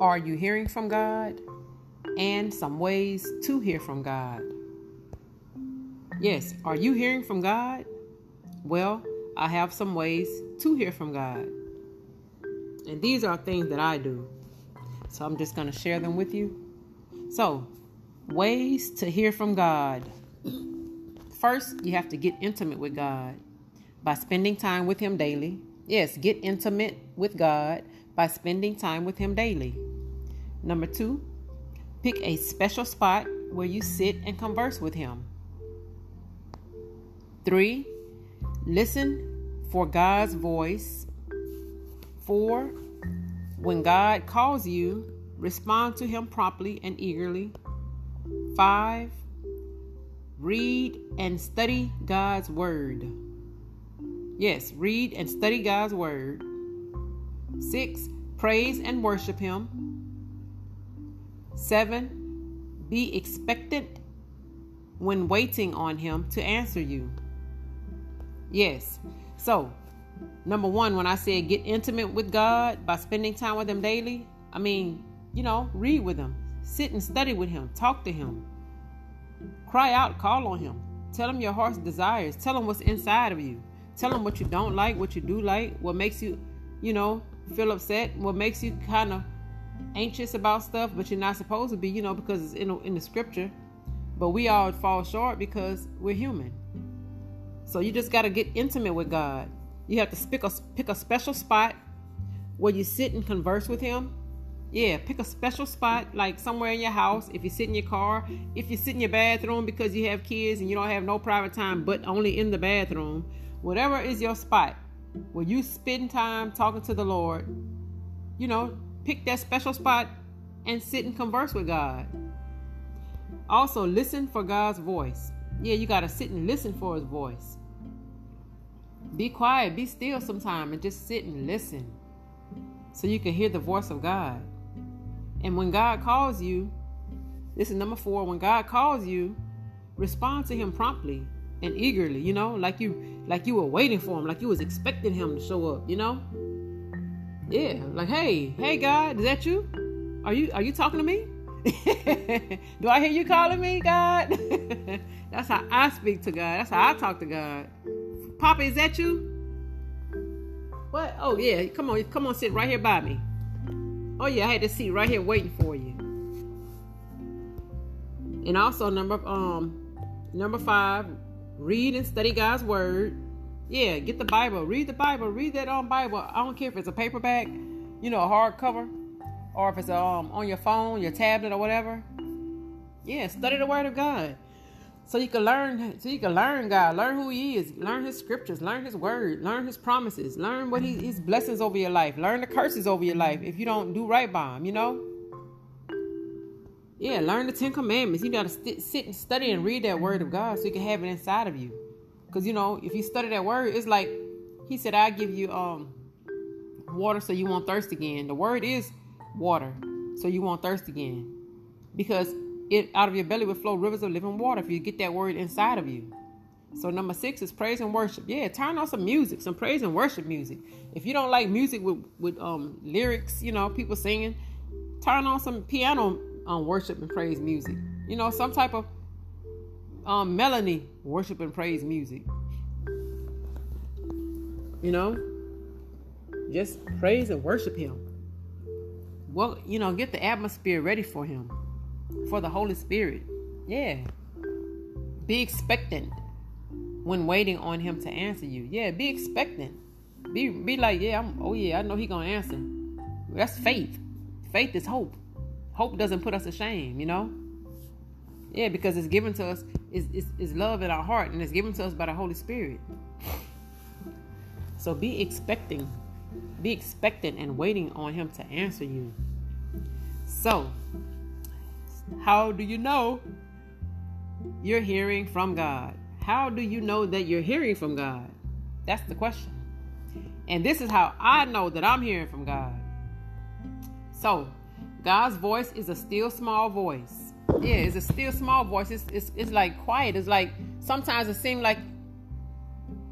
Are you hearing from God? And some ways to hear from God. Yes, are you hearing from God? Well, I have some ways to hear from God. And these are things that I do. So I'm just going to share them with you. So, ways to hear from God. First, you have to get intimate with God by spending time with Him daily. Yes, get intimate with God by spending time with Him daily. Number two, pick a special spot where you sit and converse with Him. Three, listen for God's voice. Four, when God calls you, respond to Him promptly and eagerly. Five, read and study God's Word. Yes, read and study God's Word. Six, praise and worship Him. Seven, be expectant when waiting on Him to answer you. Yes. So, number one, when I said get intimate with God by spending time with Him daily, I mean, you know, read with Him, sit and study with Him, talk to Him, cry out, call on Him, tell Him your heart's desires, tell Him what's inside of you, tell Him what you don't like, what you do like, what makes you, you know, feel upset, what makes you kind of anxious about stuff, but you're not supposed to be, you know, because it's in, in the scripture. But we all fall short because we're human. So you just got to get intimate with God. You have to pick a, pick a special spot where you sit and converse with Him. Yeah, pick a special spot, like somewhere in your house. If you sit in your car, if you sit in your bathroom because you have kids and you don't have no private time, but only in the bathroom, whatever is your spot where you spend time talking to the Lord, you know, pick that special spot and sit and converse with God. Also, listen for God's voice. Yeah, you got to sit and listen for His voice. Be quiet, be still sometime, and just sit and listen so you can hear the voice of God. And when God calls you, this is number four, when God calls you, respond to him promptly and eagerly, you know, like you like you were waiting for him, like you was expecting him to show up, you know? Yeah, like hey, hey God, is that you? Are you are you talking to me? Do I hear you calling me, God? That's how I speak to God. That's how I talk to God. Papa, is that you? What? Oh yeah, come on, come on, sit right here by me. Oh yeah, I had to seat right here waiting for you. And also number um number five, read and study God's word. Yeah, get the Bible, read the Bible, read that on um, Bible. I don't care if it's a paperback, you know, a hardcover, or if it's um on your phone, your tablet, or whatever. Yeah, study the Word of God. So you can learn so you can learn god. Learn who he is. Learn his scriptures. Learn his word. Learn his promises. Learn what he, his blessings over your life. Learn the curses over your life if you don't do right by him you know yeah learn the ten commandments you gotta st- sit and study and read that word of god so you can have it inside of you because you know if you study that word it's like he said i give you um water so you won't thirst again the word is water so you won't thirst again because it out of your belly will flow rivers of living water if you get that word inside of you. So number six is praise and worship. Yeah, turn on some music, some praise and worship music. If you don't like music with with um lyrics, you know, people singing, turn on some piano um worship and praise music. You know, some type of um melody worship and praise music. You know, just praise and worship Him. Well, you know, get the atmosphere ready for Him for the Holy Spirit. Yeah. Be expectant when waiting on him to answer you. Yeah, be expectant. Be be like, yeah, I'm oh yeah, I know he gonna answer. That's faith. Faith is hope. Hope doesn't put us to shame, you know? Yeah, because it's given to us, is it's, it's love in our heart, and it's given to us by the Holy Spirit. So be expecting, be expectant and waiting on him to answer you. So how do you know you're hearing from God? How do you know that you're hearing from God? That's the question. And this is how I know that I'm hearing from God. So, God's voice is a still small voice. Yeah, it's a still small voice. It's, it's, it's like quiet. It's like sometimes it seems like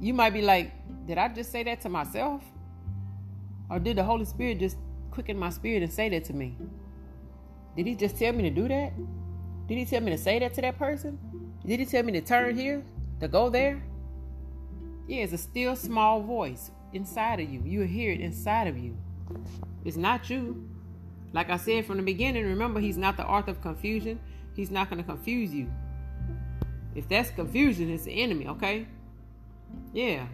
you might be like, did I just say that to myself? Or did the Holy Spirit just quicken my spirit and say that to me? Did he just tell me to do that? Did he tell me to say that to that person? Did he tell me to turn here, to go there? Yeah, it's a still small voice inside of you. You hear it inside of you. It's not you. Like I said from the beginning, remember, he's not the author of confusion. He's not going to confuse you. If that's confusion, it's the enemy, okay? Yeah.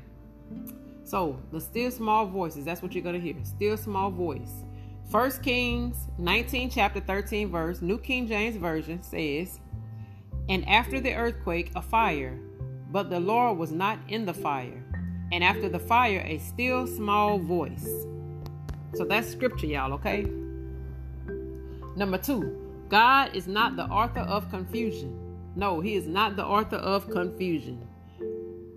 So, the still small voices, that's what you're going to hear. Still small voice. First Kings 19, chapter 13, verse, New King James Version says, And after the earthquake, a fire, but the Lord was not in the fire. And after the fire, a still small voice. So that's scripture, y'all, okay? Number two, God is not the author of confusion. No, he is not the author of confusion.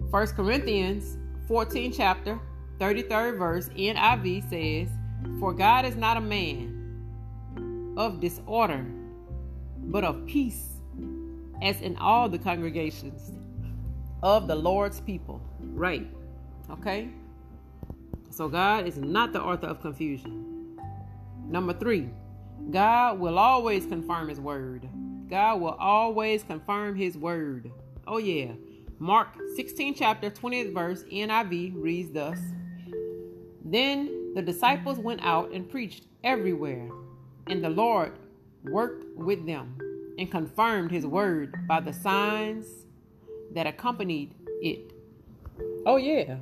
First Corinthians 14 chapter 33rd verse NIV says, For God is not a man of disorder, but of peace, as in all the congregations of the Lord's people. Right. Okay? So God is not the author of confusion. Number three, God will always confirm his word. God will always confirm his word. Oh, yeah. Mark 16, chapter 20th verse, NIV reads thus Then the disciples went out and preached everywhere, and the Lord worked with them and confirmed his word by the signs that accompanied it. Oh, yeah.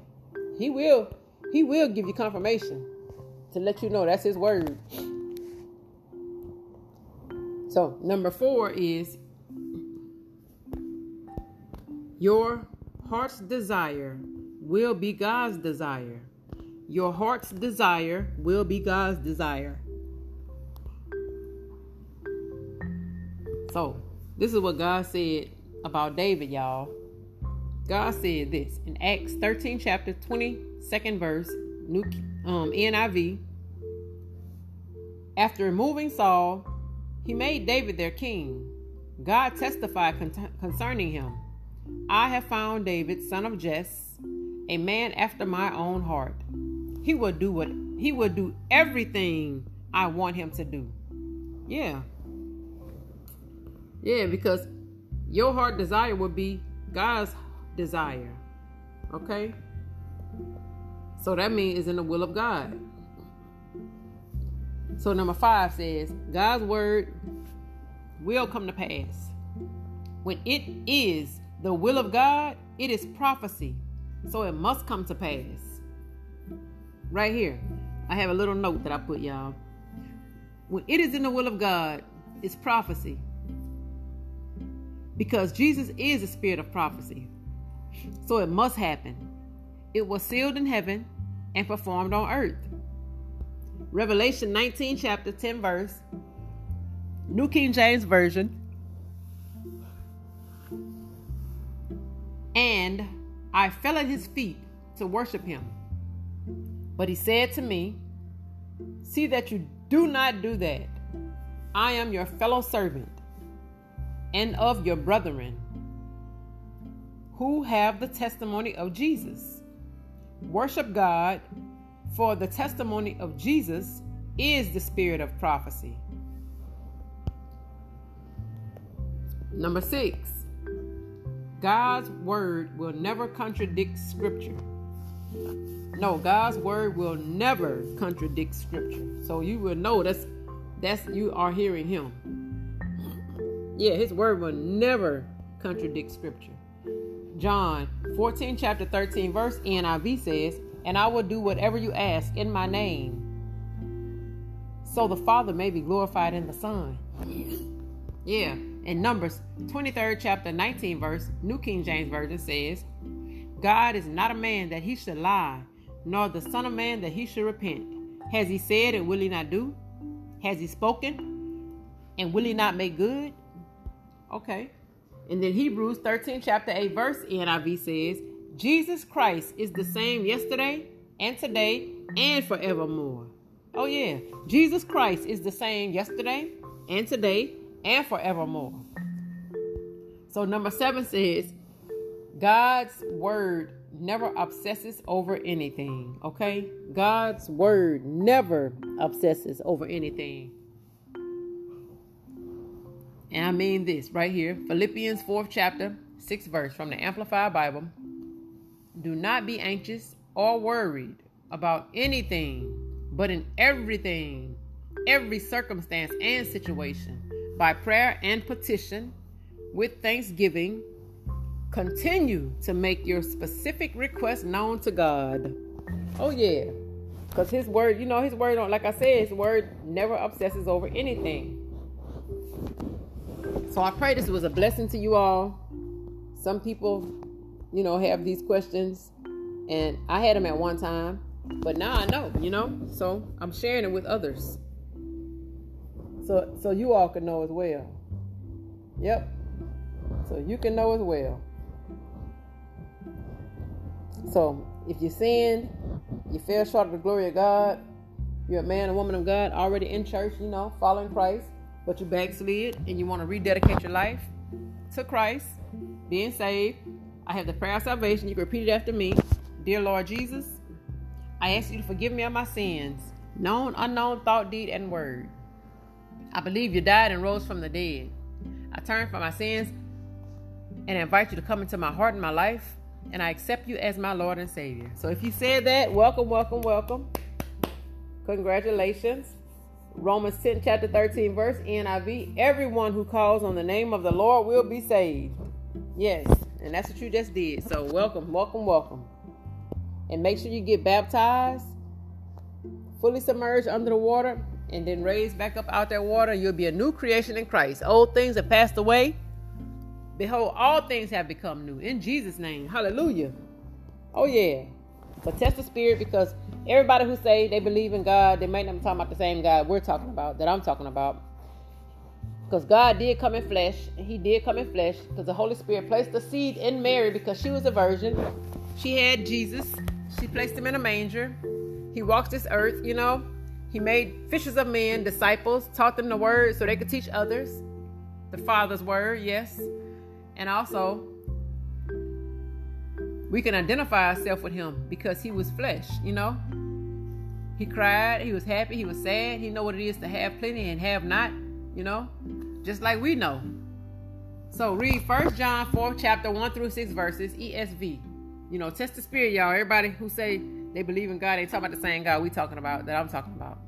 He will. He will give you confirmation to let you know that's his word. So, number four is your heart's desire will be God's desire. Your heart's desire will be God's desire. So, this is what God said about David, y'all. God said this in Acts 13, chapter 22nd verse, New um, NIV. After removing Saul, he made David their king. God testified con- concerning him I have found David, son of Jesse, a man after my own heart. He will do what he will do everything I want him to do. Yeah. Yeah, because your heart desire will be God's desire. Okay? So that means it's in the will of God. So number five says, God's word will come to pass. When it is the will of God, it is prophecy. So it must come to pass. Right here, I have a little note that I put y'all. When it is in the will of God, it's prophecy. Because Jesus is a spirit of prophecy. So it must happen. It was sealed in heaven and performed on earth. Revelation 19, chapter 10, verse, New King James Version. And I fell at his feet to worship him. But he said to me, See that you do not do that. I am your fellow servant and of your brethren who have the testimony of Jesus. Worship God for the testimony of Jesus is the spirit of prophecy. Number six, God's word will never contradict scripture. No, God's word will never contradict scripture. So you will know that's that's you are hearing him. Yeah, his word will never contradict scripture. John 14, chapter 13, verse NIV says, and I will do whatever you ask in my name, so the Father may be glorified in the Son. Yeah, in Numbers 23rd chapter 19 verse, New King James Version says, God is not a man that he should lie, nor the Son of Man that he should repent. Has he said and will he not do? Has he spoken and will he not make good? Okay. And then Hebrews 13 chapter 8 verse NIV says, Jesus Christ is the same yesterday and today and forevermore. Oh, yeah. Jesus Christ is the same yesterday and today and forevermore. So, number seven says, God's word never obsesses over anything, okay? God's word never obsesses over anything. And I mean this right here Philippians 4th chapter, 6th verse from the Amplified Bible. Do not be anxious or worried about anything, but in everything, every circumstance and situation, by prayer and petition, with thanksgiving, continue to make your specific request known to God. Oh, yeah. Because His word, you know, His word, like I said, His word never obsesses over anything. So I pray this was a blessing to you all. Some people, you know, have these questions, and I had them at one time, but now I know, you know. So I'm sharing it with others, so so you all can know as well. Yep. So you can know as well. So if you sinned, you fell short of the glory of God, you're a man or woman of God already in church, you know, following Christ, but you backslid and you want to rededicate your life to Christ, being saved. I have the prayer of salvation. You can repeat it after me. Dear Lord Jesus, I ask you to forgive me of my sins, known, unknown, thought, deed, and word. I believe you died and rose from the dead. I turn from my sins and invite you to come into my heart and my life and I accept you as my Lord and Savior. So if you said that, welcome, welcome, welcome. Congratulations. Romans 10, chapter 13, verse NIV. Everyone who calls on the name of the Lord will be saved. Yes, and that's what you just did. So welcome, welcome, welcome. And make sure you get baptized, fully submerged under the water, and then raised back up out that water. You'll be a new creation in Christ. Old things have passed away Behold, all things have become new in Jesus' name. Hallelujah. Oh, yeah. So test the spirit because everybody who say they believe in God, they might not be talking about the same God we're talking about, that I'm talking about. Because God did come in flesh, and He did come in flesh, because the Holy Spirit placed the seed in Mary because she was a virgin. She had Jesus. She placed him in a manger. He walked this earth, you know. He made fishers of men, disciples, taught them the word so they could teach others. The Father's word, yes. And also, we can identify ourselves with him because he was flesh, you know? He cried, he was happy, he was sad. He know what it is to have plenty and have not, you know? Just like we know. So read First John 4, chapter 1 through 6 verses, ESV. You know, test the spirit, y'all. Everybody who say they believe in God, they talk about the same God we talking about, that I'm talking about.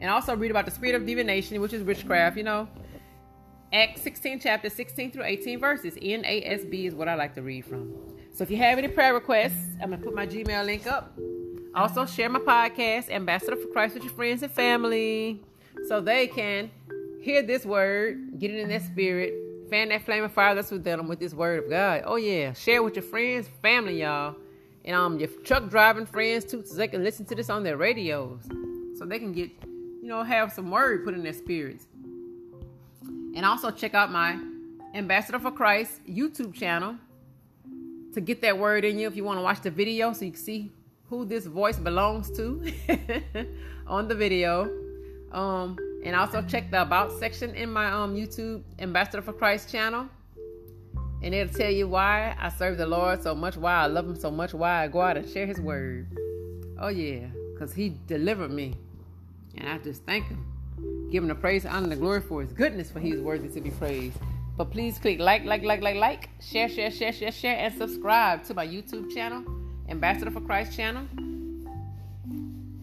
And also read about the spirit of divination, which is witchcraft, you know. Acts 16, chapter 16 through 18 verses. NASB is what I like to read from. So if you have any prayer requests, I'm going to put my Gmail link up. Also, share my podcast, Ambassador for Christ, with your friends and family so they can hear this word, get it in their spirit, fan that flame of fire that's within them with this word of God. Oh, yeah. Share with your friends, family, y'all. And um, your truck driving friends, too, so they can listen to this on their radios. So they can get, you know, have some word put in their spirits. And also check out my Ambassador for Christ YouTube channel to get that word in you if you want to watch the video so you can see who this voice belongs to on the video. Um, and also check the about section in my um, YouTube Ambassador for Christ channel. And it'll tell you why I serve the Lord so much, why I love him so much, why I go out and share his word. Oh yeah, because he delivered me. And I just thank him. Give him the praise, honor, and the glory for his goodness, for he is worthy to be praised. But please click like, like, like, like, like, share, share, share, share, share, and subscribe to my YouTube channel, Ambassador for Christ channel,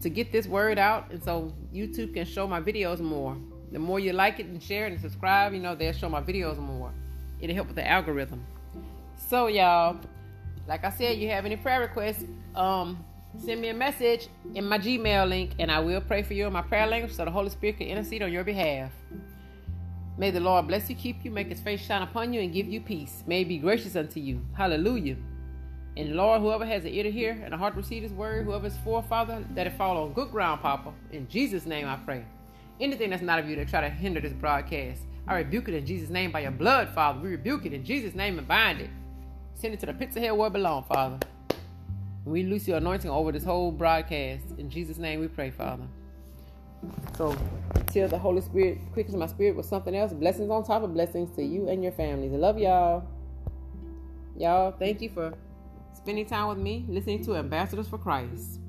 to get this word out, and so YouTube can show my videos more. The more you like it and share it and subscribe, you know they'll show my videos more. It'll help with the algorithm. So y'all, like I said, you have any prayer requests? Um, send me a message in my Gmail link, and I will pray for you in my prayer language so the Holy Spirit can intercede on your behalf. May the Lord bless you, keep you, make his face shine upon you, and give you peace. May he be gracious unto you. Hallelujah. And Lord, whoever has an ear to hear and a heart to receive his word, whoever's for, Father, that it fall on good ground, Papa. In Jesus' name I pray. Anything that's not of you that try to hinder this broadcast, I rebuke it in Jesus' name by your blood, Father. We rebuke it in Jesus' name and bind it. Send it to the pits of hell where it belongs, Father. We loose your anointing over this whole broadcast. In Jesus' name we pray, Father. So, till the Holy Spirit quickens my spirit with something else, blessings on top of blessings to you and your families. I love y'all. Y'all, thank you for spending time with me, listening to Ambassadors for Christ.